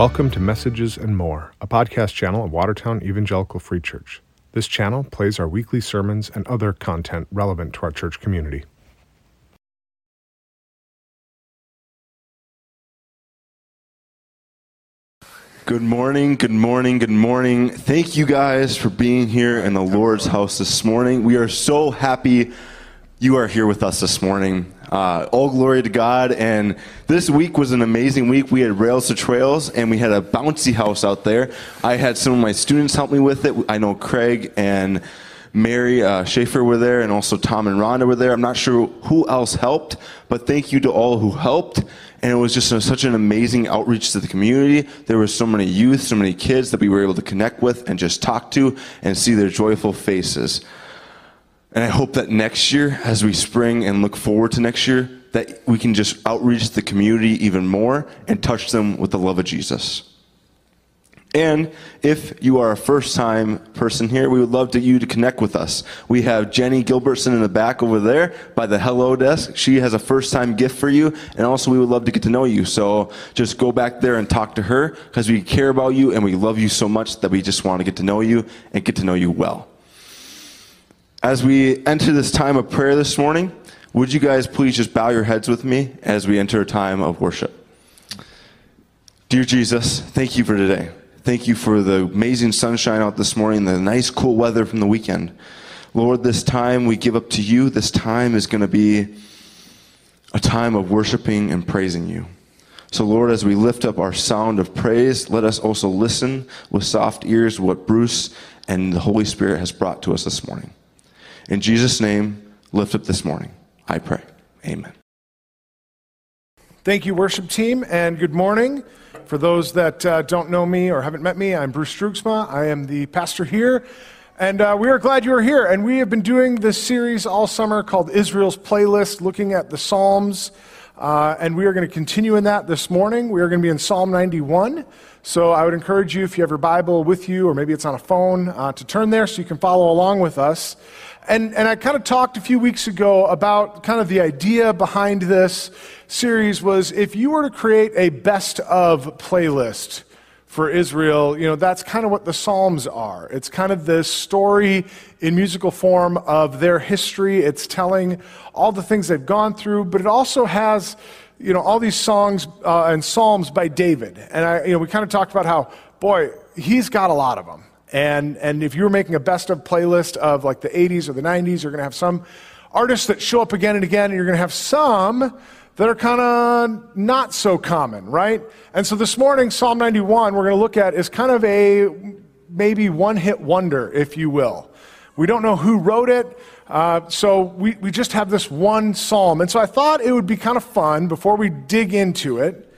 Welcome to Messages and More, a podcast channel of Watertown Evangelical Free Church. This channel plays our weekly sermons and other content relevant to our church community. Good morning, good morning, good morning. Thank you guys for being here in the Lord's house this morning. We are so happy you are here with us this morning. Uh, all glory to God. And this week was an amazing week. We had Rails to Trails and we had a bouncy house out there. I had some of my students help me with it. I know Craig and Mary uh, Schaefer were there, and also Tom and Rhonda were there. I'm not sure who else helped, but thank you to all who helped. And it was just a, such an amazing outreach to the community. There were so many youth, so many kids that we were able to connect with and just talk to and see their joyful faces. And I hope that next year, as we spring and look forward to next year, that we can just outreach the community even more and touch them with the love of Jesus. And if you are a first time person here, we would love to you to connect with us. We have Jenny Gilbertson in the back over there by the hello desk. She has a first time gift for you. And also we would love to get to know you. So just go back there and talk to her because we care about you and we love you so much that we just want to get to know you and get to know you well. As we enter this time of prayer this morning, would you guys please just bow your heads with me as we enter a time of worship? Dear Jesus, thank you for today. Thank you for the amazing sunshine out this morning, the nice cool weather from the weekend. Lord, this time we give up to you. This time is going to be a time of worshiping and praising you. So, Lord, as we lift up our sound of praise, let us also listen with soft ears what Bruce and the Holy Spirit has brought to us this morning. In Jesus' name, lift up this morning. I pray. Amen. Thank you, worship team, and good morning. For those that uh, don't know me or haven't met me, I'm Bruce Droogsma. I am the pastor here, and uh, we are glad you are here. And we have been doing this series all summer called Israel's Playlist, looking at the Psalms. Uh, and we are going to continue in that this morning. We are going to be in Psalm 91. So I would encourage you, if you have your Bible with you, or maybe it's on a phone, uh, to turn there so you can follow along with us. And, and I kind of talked a few weeks ago about kind of the idea behind this series was if you were to create a best of playlist for Israel, you know, that's kind of what the Psalms are. It's kind of this story in musical form of their history. It's telling all the things they've gone through, but it also has, you know, all these songs uh, and Psalms by David. And I, you know, we kind of talked about how, boy, he's got a lot of them. And, and if you were making a best of playlist of like the 80s or the 90s, you're going to have some artists that show up again and again, and you're going to have some that are kind of not so common, right? And so this morning, Psalm 91, we're going to look at is kind of a maybe one hit wonder, if you will. We don't know who wrote it, uh, so we, we just have this one psalm. And so I thought it would be kind of fun before we dig into it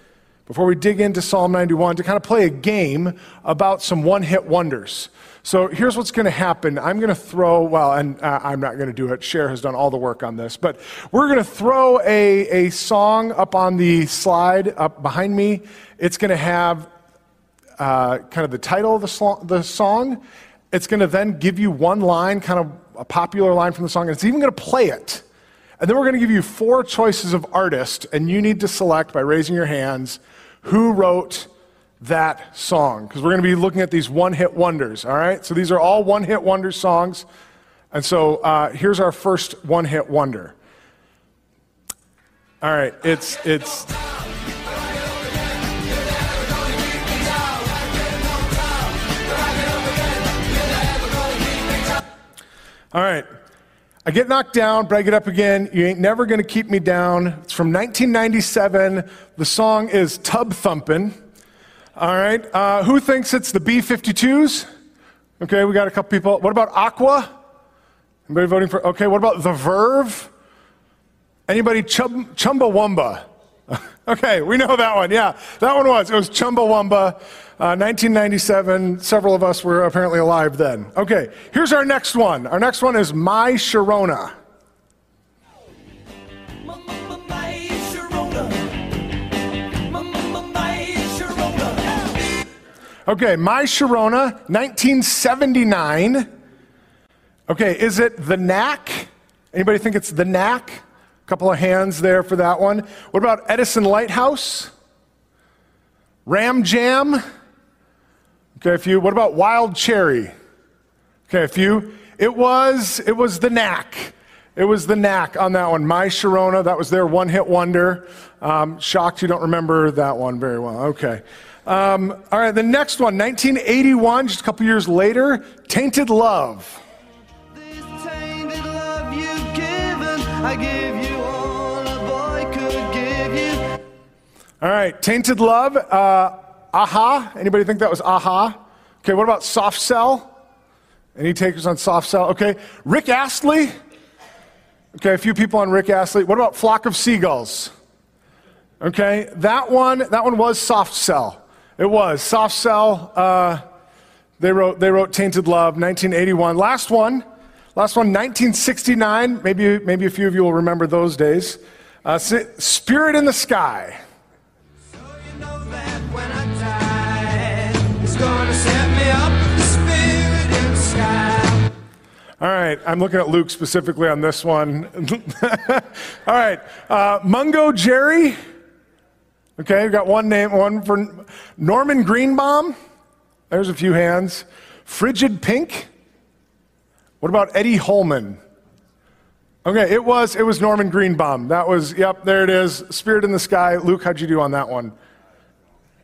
before we dig into Psalm 91 to kind of play a game about some one hit wonders. So here's what's going to happen. I'm going to throw, well, and uh, I'm not going to do it. Cher has done all the work on this, but we're going to throw a, a song up on the slide up behind me. It's going to have uh, kind of the title of the, sl- the song. It's going to then give you one line, kind of a popular line from the song, and it's even going to play it. And then we're going to give you four choices of artist, and you need to select by raising your hands who wrote that song. Because we're going to be looking at these one hit wonders, all right? So these are all one hit wonder songs. And so uh, here's our first one hit wonder. All right, it's, it's. All right. I get knocked down, but I get up again. You ain't never gonna keep me down. It's from 1997. The song is Tub Thumpin'. All right. Uh, who thinks it's the B 52s? Okay, we got a couple people. What about Aqua? Anybody voting for? Okay, what about The Verve? Anybody chum, Chumbawamba? Okay, we know that one. Yeah, that one was. It was Chumbawamba. 1997. Uh, Several of us were apparently alive then. Okay, here's our next one. Our next one is My Sharona. Okay, My Sharona, 1979. Okay, is it The Knack? Anybody think it's The Knack? A couple of hands there for that one. What about Edison Lighthouse? Ram Jam. Okay, a few. What about Wild Cherry? Okay, a few. It was it was the knack. It was the knack on that one. My Sharona, that was their one hit wonder. Um, shocked you don't remember that one very well. Okay. Um, all right, the next one, 1981, just a couple years later, Tainted Love. All right, Tainted Love, uh, Aha. Anybody think that was Aha? Okay, what about Soft Cell? Any takers on Soft Cell? Okay, Rick Astley. Okay, a few people on Rick Astley. What about Flock of Seagulls? Okay, that one, that one was Soft Cell. It was Soft Cell. Uh, they wrote, they wrote Tainted Love, 1981. Last one, last one, 1969. Maybe, maybe a few of you will remember those days. Uh, Spirit in the Sky. All right, I'm looking at Luke specifically on this one. All right, uh, Mungo Jerry. Okay, we've got one name, one for Norman Greenbaum. There's a few hands. Frigid Pink. What about Eddie Holman? Okay, it was it was Norman Greenbaum. That was yep, there it is. Spirit in the Sky. Luke, how'd you do on that one?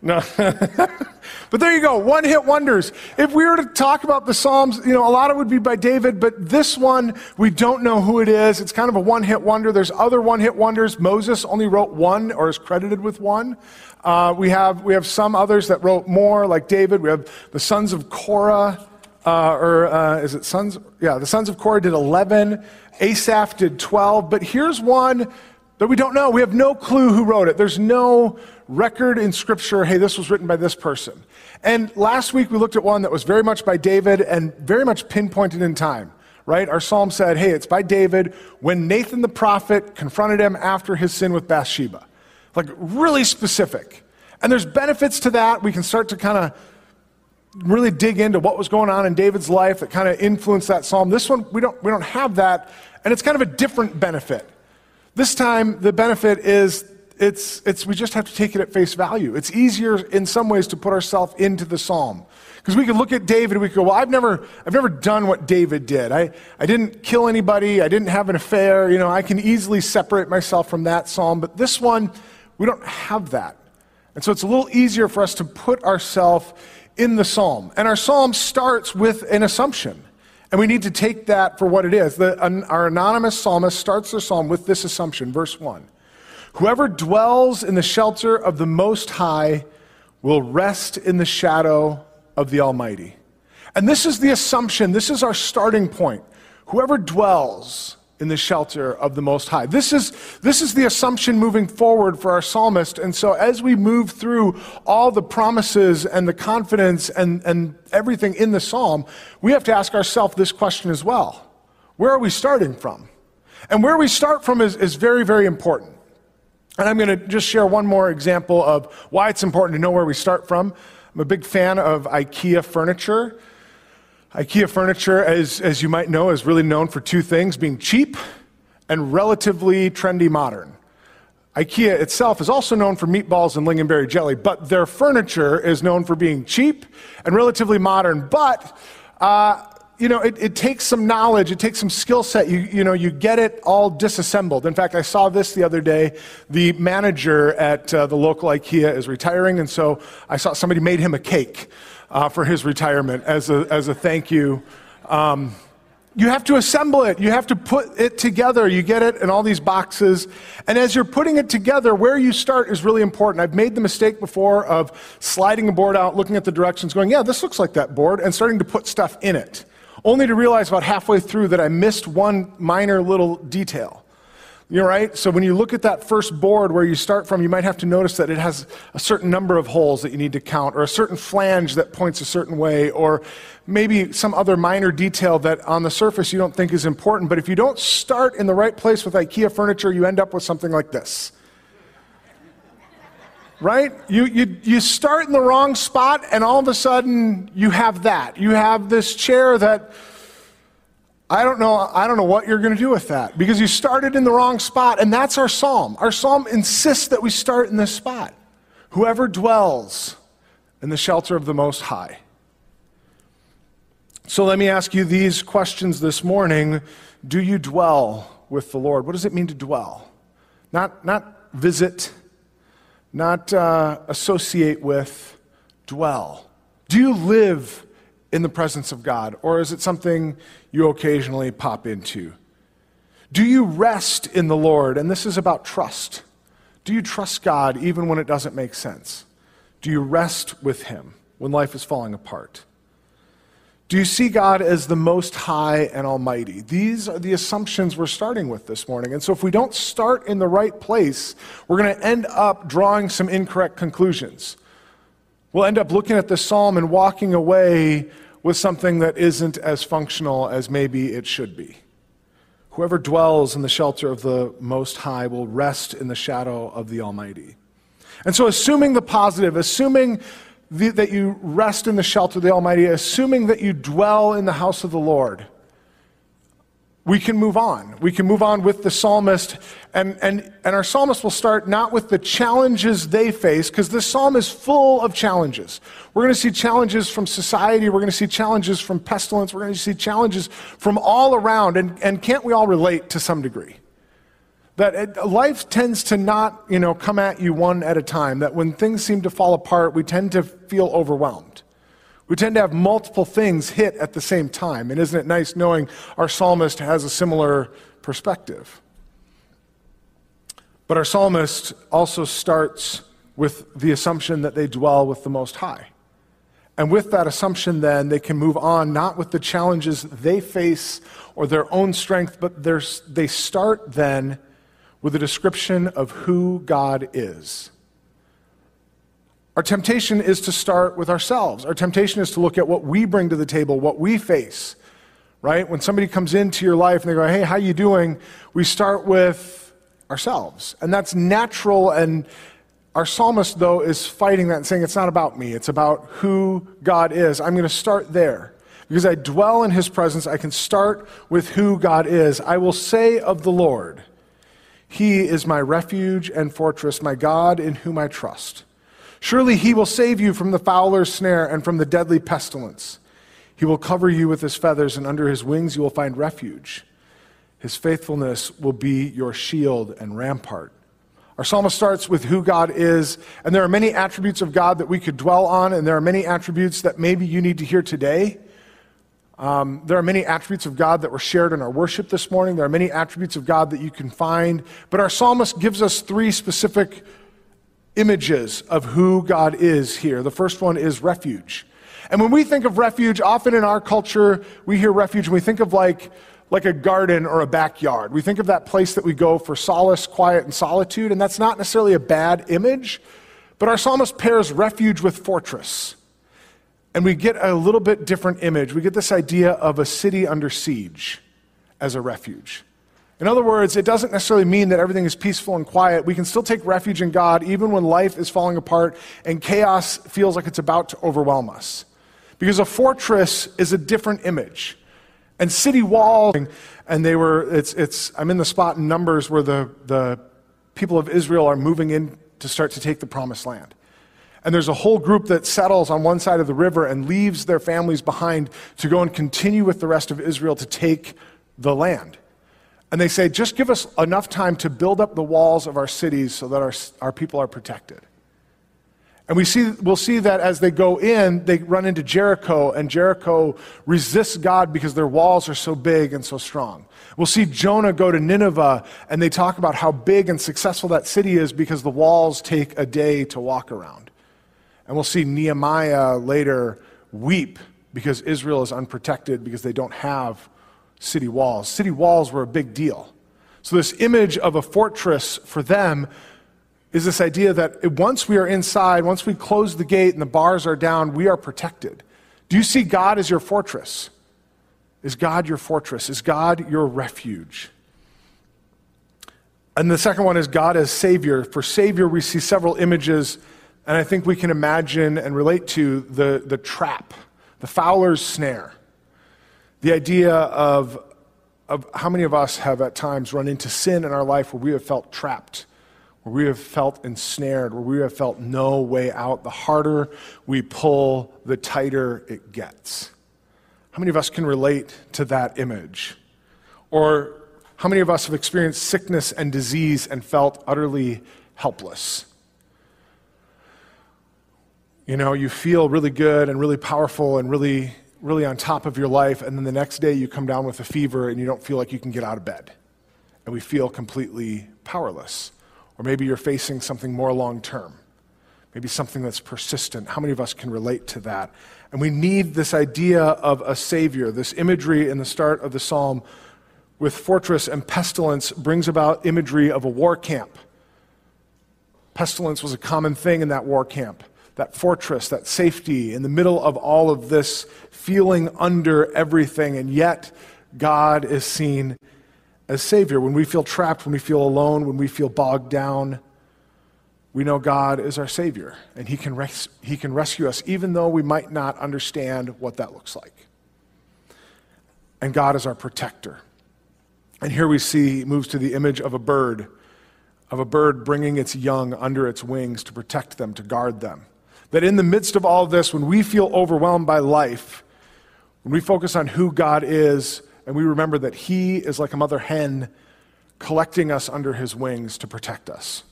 No. but there you go, one hit wonders. If we were to talk about the Psalms, you know, a lot of it would be by David, but this one, we don't know who it is. It's kind of a one hit wonder. There's other one hit wonders. Moses only wrote one or is credited with one. Uh, we, have, we have some others that wrote more, like David. We have the sons of Korah, uh, or uh, is it sons? Yeah, the sons of Korah did 11. Asaph did 12. But here's one that we don't know. We have no clue who wrote it. There's no record in Scripture, hey, this was written by this person. And last week we looked at one that was very much by David and very much pinpointed in time, right? Our psalm said, hey, it's by David when Nathan the prophet confronted him after his sin with Bathsheba. Like, really specific. And there's benefits to that. We can start to kind of really dig into what was going on in David's life that kind of influenced that psalm. This one, we don't, we don't have that, and it's kind of a different benefit. This time, the benefit is it's, it's, we just have to take it at face value. It's easier in some ways to put ourselves into the psalm. Because we could look at David and we could go, well, I've never, I've never done what David did. I, I didn't kill anybody. I didn't have an affair. You know, I can easily separate myself from that psalm. But this one, we don't have that. And so it's a little easier for us to put ourselves in the psalm. And our psalm starts with an assumption. And we need to take that for what it is. The, an, our anonymous psalmist starts their psalm with this assumption, verse 1. Whoever dwells in the shelter of the Most High will rest in the shadow of the Almighty. And this is the assumption, this is our starting point. Whoever dwells in the shelter of the Most High. This is, this is the assumption moving forward for our psalmist. And so as we move through all the promises and the confidence and, and everything in the psalm, we have to ask ourselves this question as well. Where are we starting from? And where we start from is, is very, very important. And I'm going to just share one more example of why it's important to know where we start from. I'm a big fan of IKEA furniture. IKEA furniture, as, as you might know, is really known for two things being cheap and relatively trendy modern. IKEA itself is also known for meatballs and lingonberry jelly, but their furniture is known for being cheap and relatively modern. But uh, you know, it, it, takes some knowledge, it takes some skill set. You, you know, you get it all disassembled. In fact, I saw this the other day. The manager at uh, the local IKEA is retiring, and so I saw somebody made him a cake uh, for his retirement as a, as a thank you. Um, you have to assemble it. You have to put it together. You get it in all these boxes. And as you're putting it together, where you start is really important. I've made the mistake before of sliding a board out, looking at the directions, going, yeah, this looks like that board, and starting to put stuff in it only to realize about halfway through that I missed one minor little detail. You're right? So when you look at that first board where you start from, you might have to notice that it has a certain number of holes that you need to count, or a certain flange that points a certain way, or maybe some other minor detail that on the surface you don't think is important. But if you don't start in the right place with IKEA furniture, you end up with something like this right? You, you, you start in the wrong spot, and all of a sudden you have that. You have this chair that I don't know, I don't know what you're going to do with that because you started in the wrong spot, and that's our psalm. Our psalm insists that we start in this spot. Whoever dwells in the shelter of the Most High. So let me ask you these questions this morning. Do you dwell with the Lord? What does it mean to dwell? Not, not visit, not uh, associate with, dwell. Do you live in the presence of God, or is it something you occasionally pop into? Do you rest in the Lord? And this is about trust. Do you trust God even when it doesn't make sense? Do you rest with Him when life is falling apart? Do you see God as the most high and almighty? These are the assumptions we're starting with this morning. And so, if we don't start in the right place, we're going to end up drawing some incorrect conclusions. We'll end up looking at the psalm and walking away with something that isn't as functional as maybe it should be. Whoever dwells in the shelter of the Most High will rest in the shadow of the Almighty. And so, assuming the positive, assuming that you rest in the shelter of the Almighty, assuming that you dwell in the house of the Lord, we can move on. We can move on with the psalmist, and, and, and our psalmist will start not with the challenges they face, because this psalm is full of challenges. We're going to see challenges from society, we're going to see challenges from pestilence, we're going to see challenges from all around, and, and can't we all relate to some degree? That it, life tends to not you know come at you one at a time that when things seem to fall apart we tend to feel overwhelmed. We tend to have multiple things hit at the same time and isn't it nice knowing our psalmist has a similar perspective? But our psalmist also starts with the assumption that they dwell with the most high. And with that assumption, then, they can move on not with the challenges they face or their own strength, but they start then with a description of who God is. Our temptation is to start with ourselves. Our temptation is to look at what we bring to the table, what we face. Right? When somebody comes into your life and they go, "Hey, how you doing?" We start with ourselves. And that's natural and our psalmist though is fighting that and saying it's not about me, it's about who God is. I'm going to start there. Because I dwell in his presence, I can start with who God is. I will say of the Lord, he is my refuge and fortress, my God in whom I trust. Surely he will save you from the fowler's snare and from the deadly pestilence. He will cover you with his feathers, and under his wings you will find refuge. His faithfulness will be your shield and rampart. Our psalmist starts with who God is, and there are many attributes of God that we could dwell on, and there are many attributes that maybe you need to hear today. Um, there are many attributes of God that were shared in our worship this morning. There are many attributes of God that you can find. But our psalmist gives us three specific images of who God is here. The first one is refuge. And when we think of refuge, often in our culture, we hear refuge and we think of like, like a garden or a backyard. We think of that place that we go for solace, quiet, and solitude, and that's not necessarily a bad image. But our psalmist pairs refuge with fortress. And we get a little bit different image. We get this idea of a city under siege as a refuge. In other words, it doesn't necessarily mean that everything is peaceful and quiet. We can still take refuge in God even when life is falling apart and chaos feels like it's about to overwhelm us. Because a fortress is a different image. And city walls, and they were, it's, it's, I'm in the spot in Numbers where the, the people of Israel are moving in to start to take the promised land. And there's a whole group that settles on one side of the river and leaves their families behind to go and continue with the rest of Israel to take the land. And they say, just give us enough time to build up the walls of our cities so that our, our people are protected. And we see, we'll see that as they go in, they run into Jericho, and Jericho resists God because their walls are so big and so strong. We'll see Jonah go to Nineveh, and they talk about how big and successful that city is because the walls take a day to walk around. And we'll see Nehemiah later weep because Israel is unprotected because they don't have city walls. City walls were a big deal. So, this image of a fortress for them is this idea that once we are inside, once we close the gate and the bars are down, we are protected. Do you see God as your fortress? Is God your fortress? Is God your refuge? And the second one is God as Savior. For Savior, we see several images and I think we can imagine and relate to the, the trap, the fowler's snare. The idea of, of how many of us have at times run into sin in our life where we have felt trapped, where we have felt ensnared, where we have felt no way out, the harder we pull, the tighter it gets. How many of us can relate to that image? Or how many of us have experienced sickness and disease and felt utterly helpless? You know, you feel really good and really powerful and really, really on top of your life, and then the next day you come down with a fever and you don't feel like you can get out of bed. And we feel completely powerless. Or maybe you're facing something more long term, maybe something that's persistent. How many of us can relate to that? And we need this idea of a Savior. This imagery in the start of the psalm with fortress and pestilence brings about imagery of a war camp. Pestilence was a common thing in that war camp that fortress, that safety in the middle of all of this, feeling under everything, and yet God is seen as Savior. When we feel trapped, when we feel alone, when we feel bogged down, we know God is our Savior, and He can, res- he can rescue us, even though we might not understand what that looks like. And God is our protector. And here we see, he moves to the image of a bird, of a bird bringing its young under its wings to protect them, to guard them. That in the midst of all of this, when we feel overwhelmed by life, when we focus on who God is, and we remember that He is like a mother hen collecting us under His wings to protect us.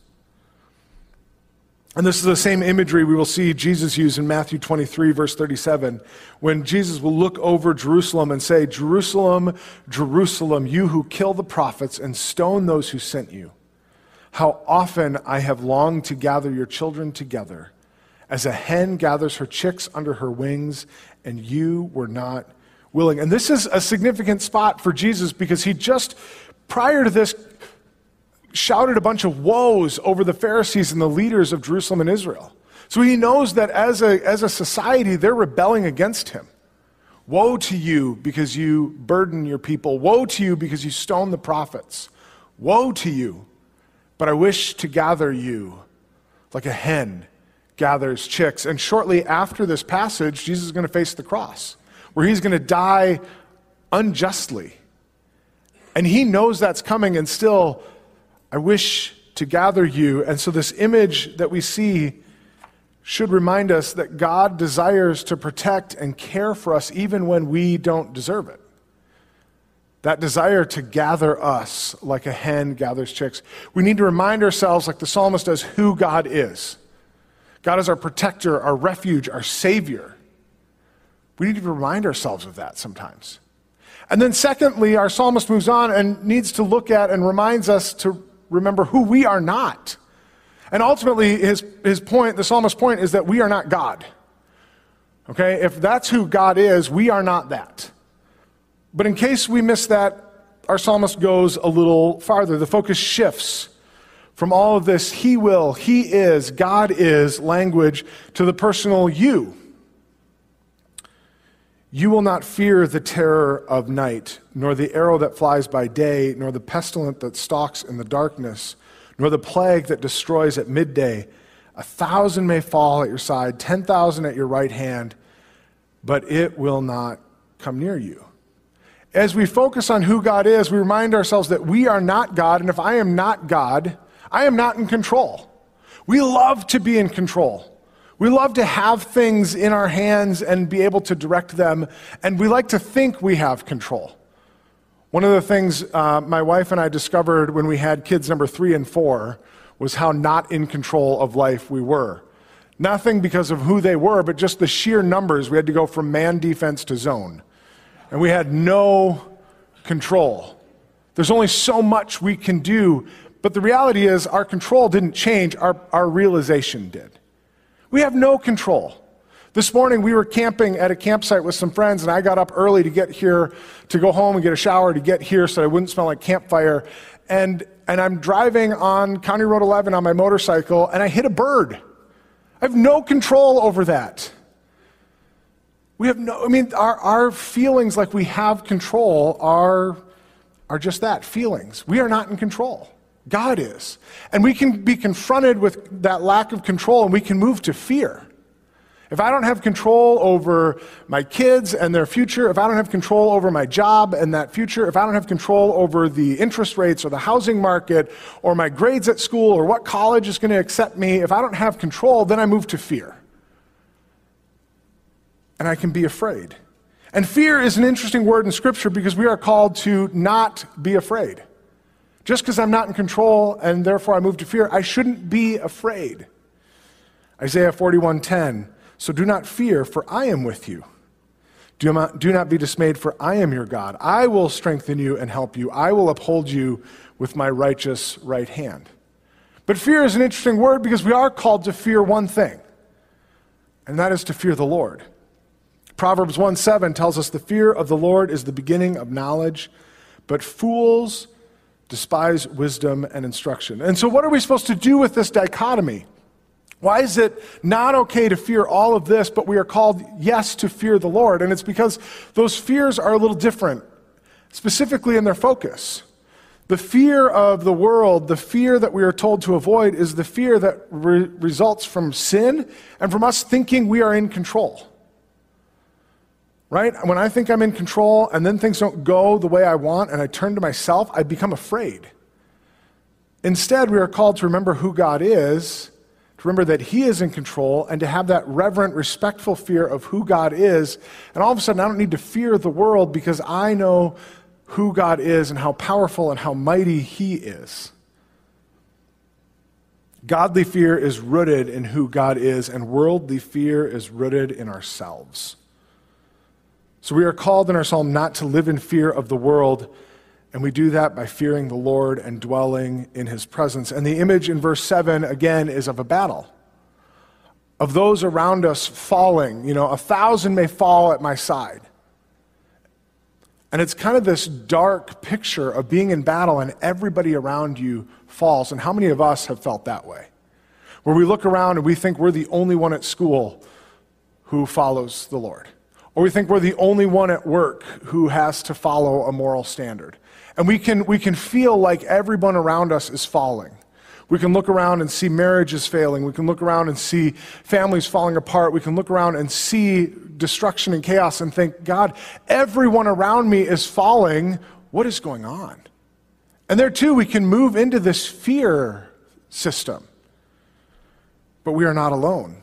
And this is the same imagery we will see Jesus use in Matthew 23, verse 37, when Jesus will look over Jerusalem and say, Jerusalem, Jerusalem, you who kill the prophets and stone those who sent you. How often I have longed to gather your children together, as a hen gathers her chicks under her wings, and you were not willing. And this is a significant spot for Jesus because he just, prior to this, shouted a bunch of woes over the Pharisees and the leaders of Jerusalem and Israel. So he knows that as a, as a society, they're rebelling against him. Woe to you because you burden your people. Woe to you because you stone the prophets. Woe to you. But I wish to gather you like a hen gathers chicks. And shortly after this passage, Jesus is going to face the cross, where he's going to die unjustly. And he knows that's coming, and still I wish to gather you. And so, this image that we see should remind us that God desires to protect and care for us even when we don't deserve it. That desire to gather us like a hen gathers chicks. We need to remind ourselves, like the psalmist does, who God is. God is our protector, our refuge, our savior. We need to remind ourselves of that sometimes. And then, secondly, our psalmist moves on and needs to look at and reminds us to remember who we are not. And ultimately, his, his point, the psalmist's point, is that we are not God. Okay? If that's who God is, we are not that. But in case we miss that, our psalmist goes a little farther. The focus shifts from all of this he will, he is, God is language to the personal you. You will not fear the terror of night, nor the arrow that flies by day, nor the pestilence that stalks in the darkness, nor the plague that destroys at midday. A thousand may fall at your side, ten thousand at your right hand, but it will not come near you. As we focus on who God is, we remind ourselves that we are not God, and if I am not God, I am not in control. We love to be in control. We love to have things in our hands and be able to direct them, and we like to think we have control. One of the things uh, my wife and I discovered when we had kids number three and four was how not in control of life we were. Nothing because of who they were, but just the sheer numbers. We had to go from man defense to zone, and we had no control. There's only so much we can do, but the reality is our control didn't change, our, our realization did. We have no control. This morning we were camping at a campsite with some friends, and I got up early to get here, to go home and get a shower, to get here so I wouldn't smell like campfire. And, and I'm driving on County Road 11 on my motorcycle, and I hit a bird. I have no control over that. We have no, I mean, our, our feelings like we have control are, are just that feelings. We are not in control. God is. And we can be confronted with that lack of control and we can move to fear. If I don't have control over my kids and their future, if I don't have control over my job and that future, if I don't have control over the interest rates or the housing market or my grades at school or what college is going to accept me, if I don't have control, then I move to fear. And I can be afraid. And fear is an interesting word in Scripture because we are called to not be afraid. Just because I'm not in control and therefore I move to fear, I shouldn't be afraid. Isaiah 41:10 So do not fear for I am with you. Do not, do not be dismayed for I am your God. I will strengthen you and help you. I will uphold you with my righteous right hand. But fear is an interesting word because we are called to fear one thing. And that is to fear the Lord. Proverbs 1 7 tells us the fear of the Lord is the beginning of knowledge, but fools despise wisdom and instruction. And so, what are we supposed to do with this dichotomy? Why is it not okay to fear all of this, but we are called, yes, to fear the Lord? And it's because those fears are a little different, specifically in their focus. The fear of the world, the fear that we are told to avoid, is the fear that re- results from sin and from us thinking we are in control. Right? When I think I'm in control and then things don't go the way I want and I turn to myself, I become afraid. Instead, we are called to remember who God is, to remember that He is in control, and to have that reverent, respectful fear of who God is. And all of a sudden, I don't need to fear the world because I know who God is and how powerful and how mighty He is. Godly fear is rooted in who God is, and worldly fear is rooted in ourselves. So we are called in our psalm not to live in fear of the world, and we do that by fearing the Lord and dwelling in his presence. And the image in verse 7 again is of a battle. Of those around us falling, you know, a thousand may fall at my side. And it's kind of this dark picture of being in battle and everybody around you falls. And how many of us have felt that way? Where we look around and we think we're the only one at school who follows the Lord. Or we think we're the only one at work who has to follow a moral standard. And we can, we can feel like everyone around us is falling. We can look around and see marriages failing. We can look around and see families falling apart. We can look around and see destruction and chaos and think, God, everyone around me is falling. What is going on? And there too, we can move into this fear system. But we are not alone.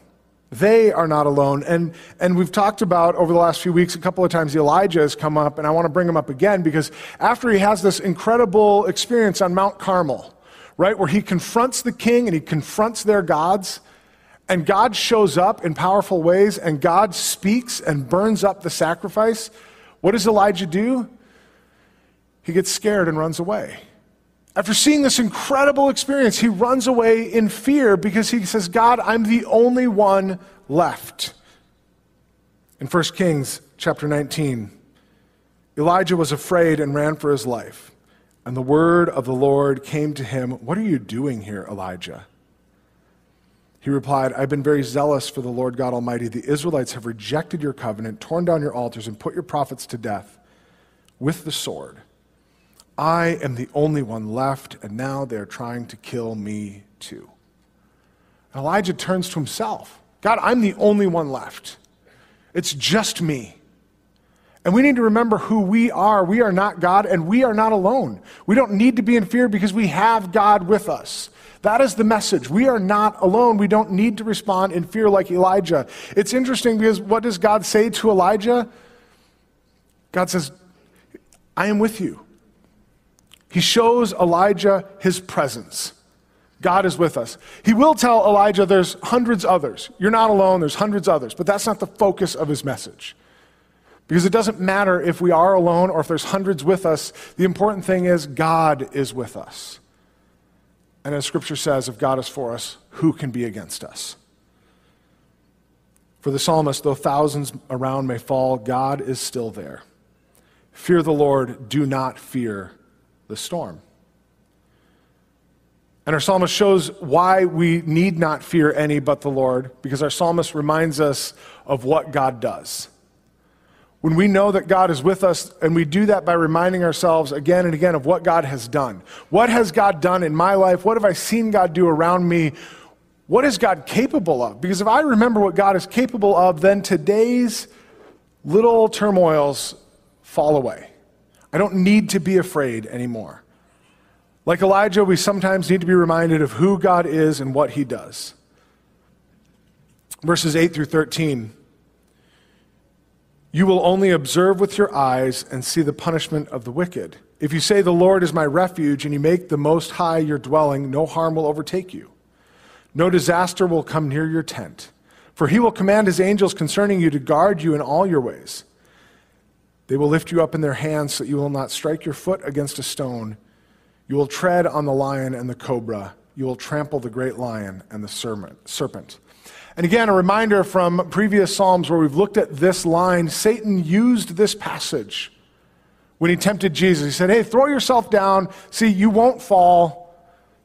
They are not alone. And, and we've talked about over the last few weeks, a couple of times, Elijah has come up, and I want to bring him up again because after he has this incredible experience on Mount Carmel, right, where he confronts the king and he confronts their gods, and God shows up in powerful ways, and God speaks and burns up the sacrifice, what does Elijah do? He gets scared and runs away. After seeing this incredible experience, he runs away in fear because he says, God, I'm the only one left. In 1 Kings chapter 19, Elijah was afraid and ran for his life. And the word of the Lord came to him, What are you doing here, Elijah? He replied, I've been very zealous for the Lord God Almighty. The Israelites have rejected your covenant, torn down your altars, and put your prophets to death with the sword. I am the only one left, and now they're trying to kill me too. And Elijah turns to himself God, I'm the only one left. It's just me. And we need to remember who we are. We are not God, and we are not alone. We don't need to be in fear because we have God with us. That is the message. We are not alone. We don't need to respond in fear like Elijah. It's interesting because what does God say to Elijah? God says, I am with you. He shows Elijah his presence. God is with us. He will tell Elijah there's hundreds others. You're not alone, there's hundreds others, but that's not the focus of his message. Because it doesn't matter if we are alone or if there's hundreds with us. The important thing is God is with us. And as scripture says, if God is for us, who can be against us? For the psalmist, though thousands around may fall, God is still there. Fear the Lord, do not fear the storm. And our psalmist shows why we need not fear any but the Lord, because our psalmist reminds us of what God does. When we know that God is with us, and we do that by reminding ourselves again and again of what God has done. What has God done in my life? What have I seen God do around me? what is God capable of? Because if I remember what God is capable of, then today's little turmoils fall away. I don't need to be afraid anymore. Like Elijah, we sometimes need to be reminded of who God is and what he does. Verses 8 through 13. You will only observe with your eyes and see the punishment of the wicked. If you say, The Lord is my refuge, and you make the Most High your dwelling, no harm will overtake you. No disaster will come near your tent. For he will command his angels concerning you to guard you in all your ways. They will lift you up in their hands so that you will not strike your foot against a stone. You will tread on the lion and the cobra. You will trample the great lion and the serpent. And again, a reminder from previous Psalms where we've looked at this line Satan used this passage when he tempted Jesus. He said, Hey, throw yourself down. See, you won't fall.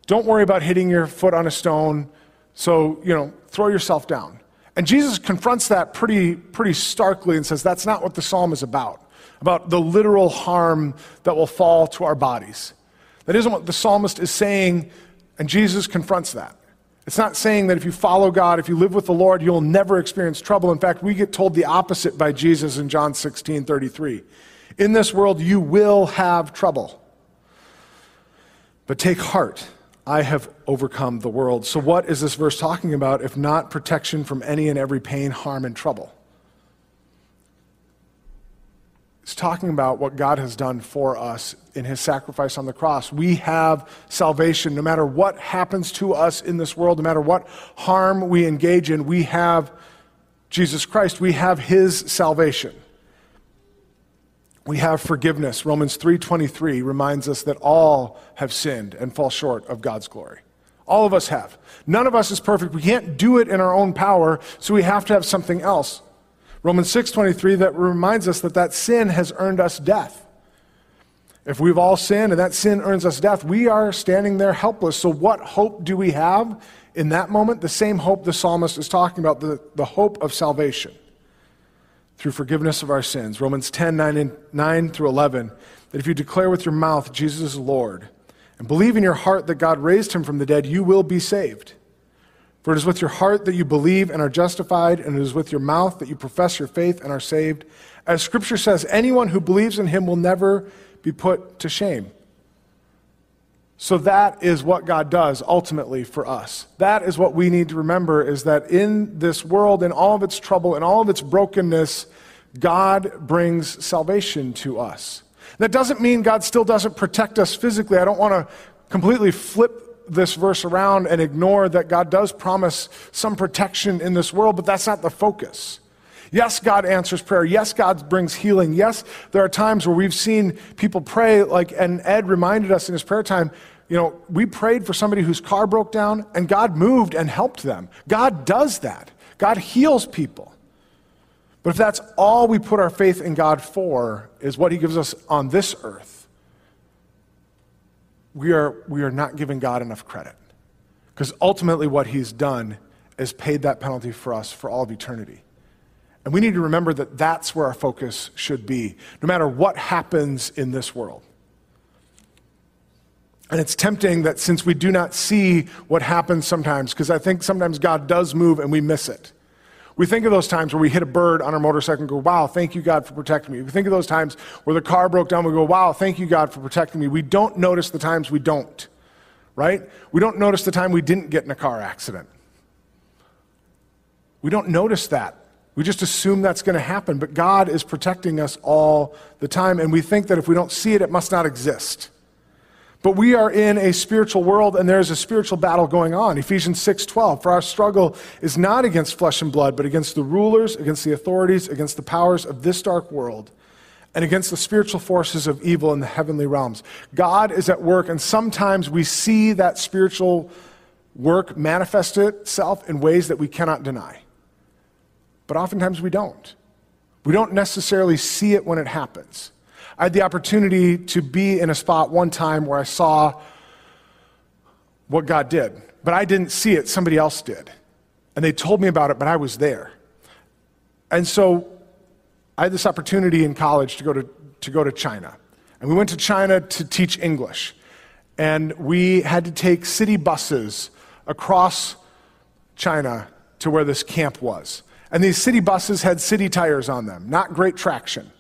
Don't worry about hitting your foot on a stone. So, you know, throw yourself down. And Jesus confronts that pretty, pretty starkly and says that's not what the psalm is about, about the literal harm that will fall to our bodies. That isn't what the psalmist is saying, and Jesus confronts that. It's not saying that if you follow God, if you live with the Lord, you'll never experience trouble. In fact, we get told the opposite by Jesus in John 16 33. In this world, you will have trouble. But take heart, I have overcome the world. So, what is this verse talking about if not protection from any and every pain, harm, and trouble? It's talking about what God has done for us in his sacrifice on the cross. We have salvation no matter what happens to us in this world, no matter what harm we engage in, we have Jesus Christ. We have his salvation. We have forgiveness. Romans 3:23 reminds us that all have sinned and fall short of God's glory. All of us have. None of us is perfect. We can't do it in our own power, so we have to have something else. Romans 6:23 that reminds us that that sin has earned us death. If we've all sinned and that sin earns us death, we are standing there helpless. So what hope do we have in that moment? The same hope the psalmist is talking about, the, the hope of salvation through forgiveness of our sins. Romans 10, 9, and 9 through 11, that if you declare with your mouth Jesus is Lord and believe in your heart that God raised him from the dead, you will be saved. For it is with your heart that you believe and are justified, and it is with your mouth that you profess your faith and are saved. As Scripture says, anyone who believes in him will never be put to shame. So that is what God does ultimately for us. That is what we need to remember is that in this world, in all of its trouble, in all of its brokenness, God brings salvation to us. That doesn't mean God still doesn't protect us physically. I don't want to completely flip this verse around and ignore that God does promise some protection in this world, but that's not the focus. Yes, God answers prayer. Yes, God brings healing. Yes, there are times where we've seen people pray, like, and Ed reminded us in his prayer time, you know, we prayed for somebody whose car broke down, and God moved and helped them. God does that. God heals people. But if that's all we put our faith in God for, is what He gives us on this earth, we are, we are not giving God enough credit. Because ultimately, what He's done is paid that penalty for us for all of eternity. And we need to remember that that's where our focus should be, no matter what happens in this world. And it's tempting that since we do not see what happens sometimes, because I think sometimes God does move and we miss it. We think of those times where we hit a bird on our motorcycle and go, wow, thank you, God, for protecting me. We think of those times where the car broke down, we go, wow, thank you, God, for protecting me. We don't notice the times we don't, right? We don't notice the time we didn't get in a car accident. We don't notice that. We just assume that's going to happen, but God is protecting us all the time, and we think that if we don't see it, it must not exist. But we are in a spiritual world and there's a spiritual battle going on. Ephesians 6:12 For our struggle is not against flesh and blood, but against the rulers, against the authorities, against the powers of this dark world, and against the spiritual forces of evil in the heavenly realms. God is at work and sometimes we see that spiritual work manifest itself in ways that we cannot deny. But oftentimes we don't. We don't necessarily see it when it happens. I had the opportunity to be in a spot one time where I saw what God did, but I didn't see it, somebody else did. And they told me about it, but I was there. And so I had this opportunity in college to go to, to go to China. And we went to China to teach English. And we had to take city buses across China to where this camp was. And these city buses had city tires on them, not great traction.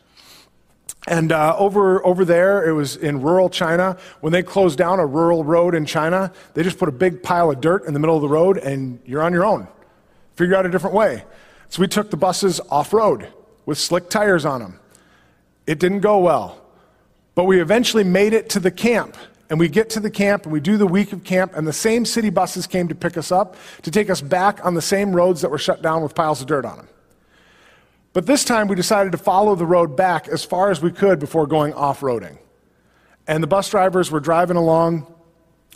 And uh, over, over there, it was in rural China. When they closed down a rural road in China, they just put a big pile of dirt in the middle of the road and you're on your own. Figure out a different way. So we took the buses off road with slick tires on them. It didn't go well. But we eventually made it to the camp. And we get to the camp and we do the week of camp, and the same city buses came to pick us up to take us back on the same roads that were shut down with piles of dirt on them. But this time we decided to follow the road back as far as we could before going off roading. And the bus drivers were driving along,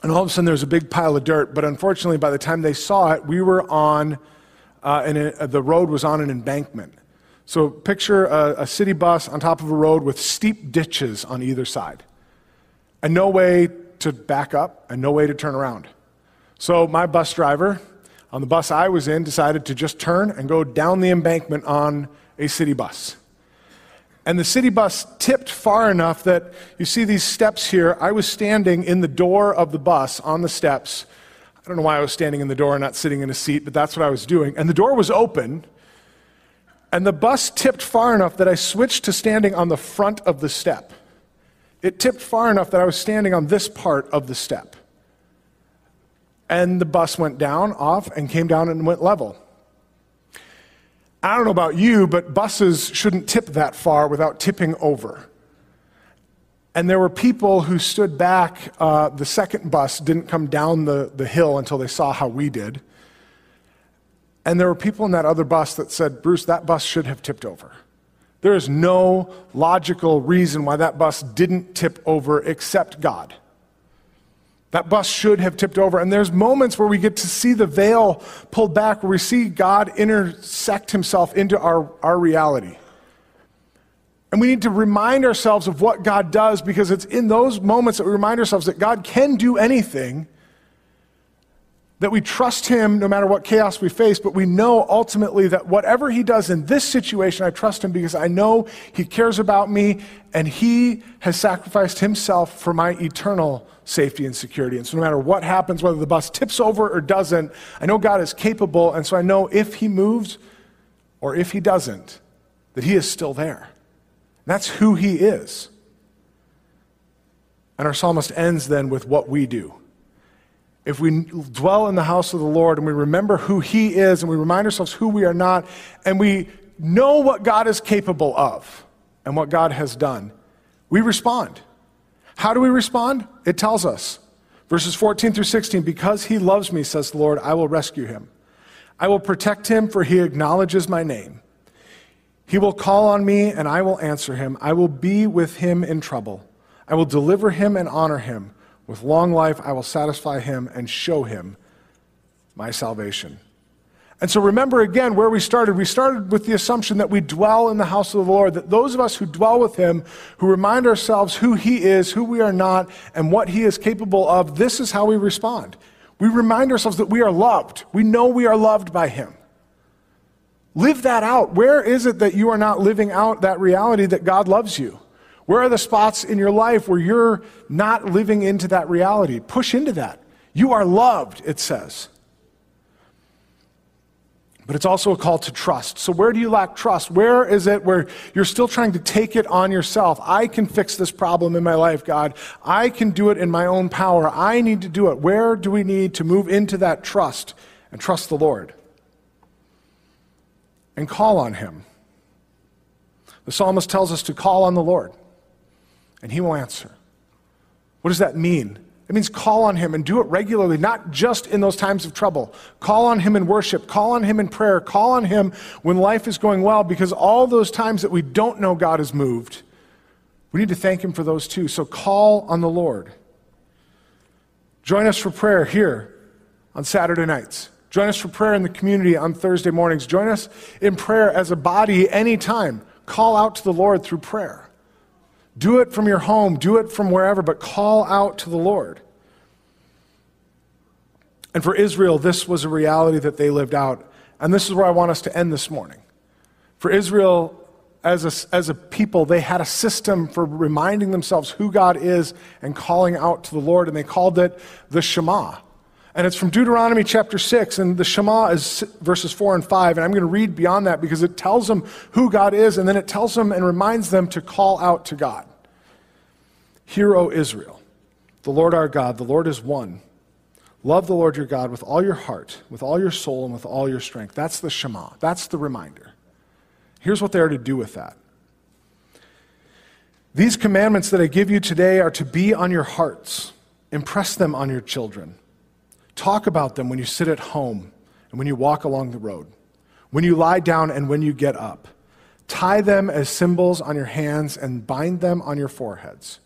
and all of a sudden there was a big pile of dirt. But unfortunately, by the time they saw it, we were on, uh, an, uh, the road was on an embankment. So picture a, a city bus on top of a road with steep ditches on either side and no way to back up and no way to turn around. So my bus driver on the bus I was in decided to just turn and go down the embankment on a city bus. And the city bus tipped far enough that you see these steps here. I was standing in the door of the bus on the steps. I don't know why I was standing in the door and not sitting in a seat, but that's what I was doing. And the door was open. And the bus tipped far enough that I switched to standing on the front of the step. It tipped far enough that I was standing on this part of the step. And the bus went down, off, and came down and went level. I don't know about you, but buses shouldn't tip that far without tipping over. And there were people who stood back. Uh, the second bus didn't come down the, the hill until they saw how we did. And there were people in that other bus that said, Bruce, that bus should have tipped over. There is no logical reason why that bus didn't tip over except God. That bus should have tipped over. And there's moments where we get to see the veil pulled back, where we see God intersect himself into our, our reality. And we need to remind ourselves of what God does because it's in those moments that we remind ourselves that God can do anything that we trust Him no matter what chaos we face, but we know ultimately that whatever He does in this situation, I trust Him because I know He cares about me and He has sacrificed Himself for my eternal safety and security. And so no matter what happens, whether the bus tips over or doesn't, I know God is capable, and so I know if He moves or if He doesn't, that He is still there. That's who He is. And our psalmist ends then with what we do if we dwell in the house of the Lord and we remember who He is and we remind ourselves who we are not and we know what God is capable of and what God has done, we respond. How do we respond? It tells us. Verses 14 through 16 Because He loves me, says the Lord, I will rescue Him. I will protect Him, for He acknowledges my name. He will call on me, and I will answer Him. I will be with Him in trouble. I will deliver Him and honor Him. With long life, I will satisfy him and show him my salvation. And so remember again where we started. We started with the assumption that we dwell in the house of the Lord, that those of us who dwell with him, who remind ourselves who he is, who we are not, and what he is capable of, this is how we respond. We remind ourselves that we are loved. We know we are loved by him. Live that out. Where is it that you are not living out that reality that God loves you? Where are the spots in your life where you're not living into that reality? Push into that. You are loved, it says. But it's also a call to trust. So, where do you lack trust? Where is it where you're still trying to take it on yourself? I can fix this problem in my life, God. I can do it in my own power. I need to do it. Where do we need to move into that trust and trust the Lord? And call on Him. The psalmist tells us to call on the Lord and he will answer. What does that mean? It means call on him and do it regularly, not just in those times of trouble. Call on him in worship, call on him in prayer, call on him when life is going well, because all those times that we don't know God has moved, we need to thank him for those too. So call on the Lord. Join us for prayer here on Saturday nights. Join us for prayer in the community on Thursday mornings. Join us in prayer as a body anytime. Call out to the Lord through prayer. Do it from your home, do it from wherever, but call out to the Lord. And for Israel, this was a reality that they lived out. And this is where I want us to end this morning. For Israel, as a, as a people, they had a system for reminding themselves who God is and calling out to the Lord, and they called it the Shema. And it's from Deuteronomy chapter 6, and the Shema is verses 4 and 5. And I'm going to read beyond that because it tells them who God is, and then it tells them and reminds them to call out to God. Hear, O Israel, the Lord our God, the Lord is one. Love the Lord your God with all your heart, with all your soul, and with all your strength. That's the Shema. That's the reminder. Here's what they are to do with that. These commandments that I give you today are to be on your hearts. Impress them on your children. Talk about them when you sit at home and when you walk along the road, when you lie down and when you get up. Tie them as symbols on your hands and bind them on your foreheads.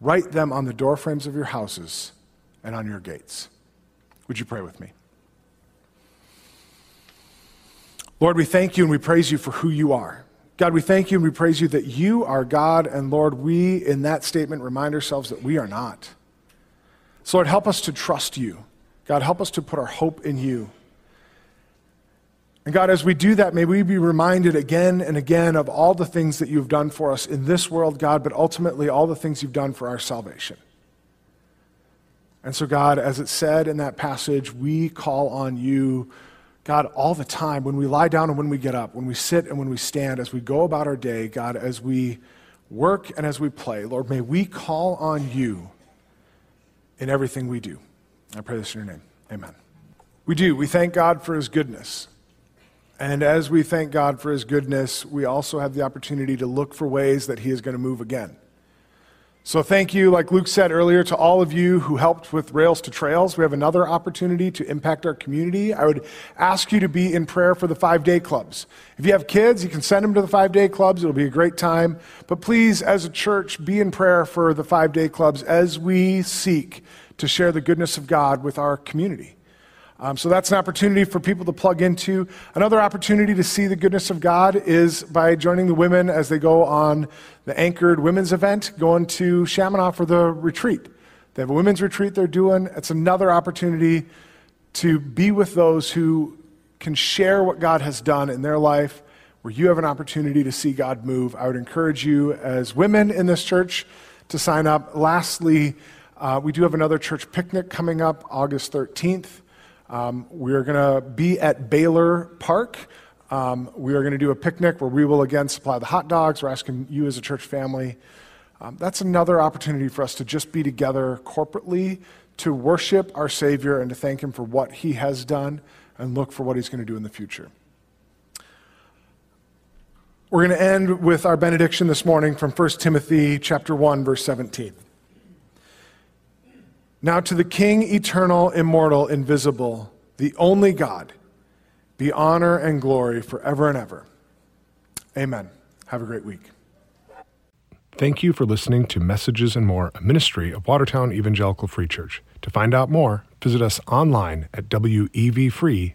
Write them on the doorframes of your houses and on your gates. Would you pray with me? Lord, we thank you and we praise you for who you are. God, we thank you and we praise you that you are God, and Lord, we in that statement remind ourselves that we are not. So, Lord, help us to trust you. God, help us to put our hope in you. And God, as we do that, may we be reminded again and again of all the things that you've done for us in this world, God, but ultimately all the things you've done for our salvation. And so, God, as it said in that passage, we call on you God, all the time, when we lie down and when we get up, when we sit and when we stand, as we go about our day, God, as we work and as we play, Lord, may we call on you in everything we do. I pray this in your name. Amen. We do. We thank God for his goodness. And as we thank God for his goodness, we also have the opportunity to look for ways that he is going to move again. So, thank you, like Luke said earlier, to all of you who helped with Rails to Trails. We have another opportunity to impact our community. I would ask you to be in prayer for the five day clubs. If you have kids, you can send them to the five day clubs. It'll be a great time. But please, as a church, be in prayer for the five day clubs as we seek to share the goodness of God with our community. Um, so that's an opportunity for people to plug into. Another opportunity to see the goodness of God is by joining the women as they go on the anchored women's event, going to Chaminade for the retreat. They have a women's retreat they're doing. It's another opportunity to be with those who can share what God has done in their life, where you have an opportunity to see God move. I would encourage you, as women in this church, to sign up. Lastly, uh, we do have another church picnic coming up August 13th. Um, we're going to be at Baylor Park. Um, we are going to do a picnic where we will again supply the hot dogs. We're asking you as a church family. Um, that's another opportunity for us to just be together corporately to worship our Savior and to thank Him for what He has done and look for what He's going to do in the future. We're going to end with our benediction this morning from 1 Timothy chapter 1 verse 17. Now to the King, eternal, immortal, invisible, the only God, be honor and glory forever and ever. Amen. Have a great week. Thank you for listening to Messages and More, a ministry of Watertown Evangelical Free Church. To find out more, visit us online at wevfree.org.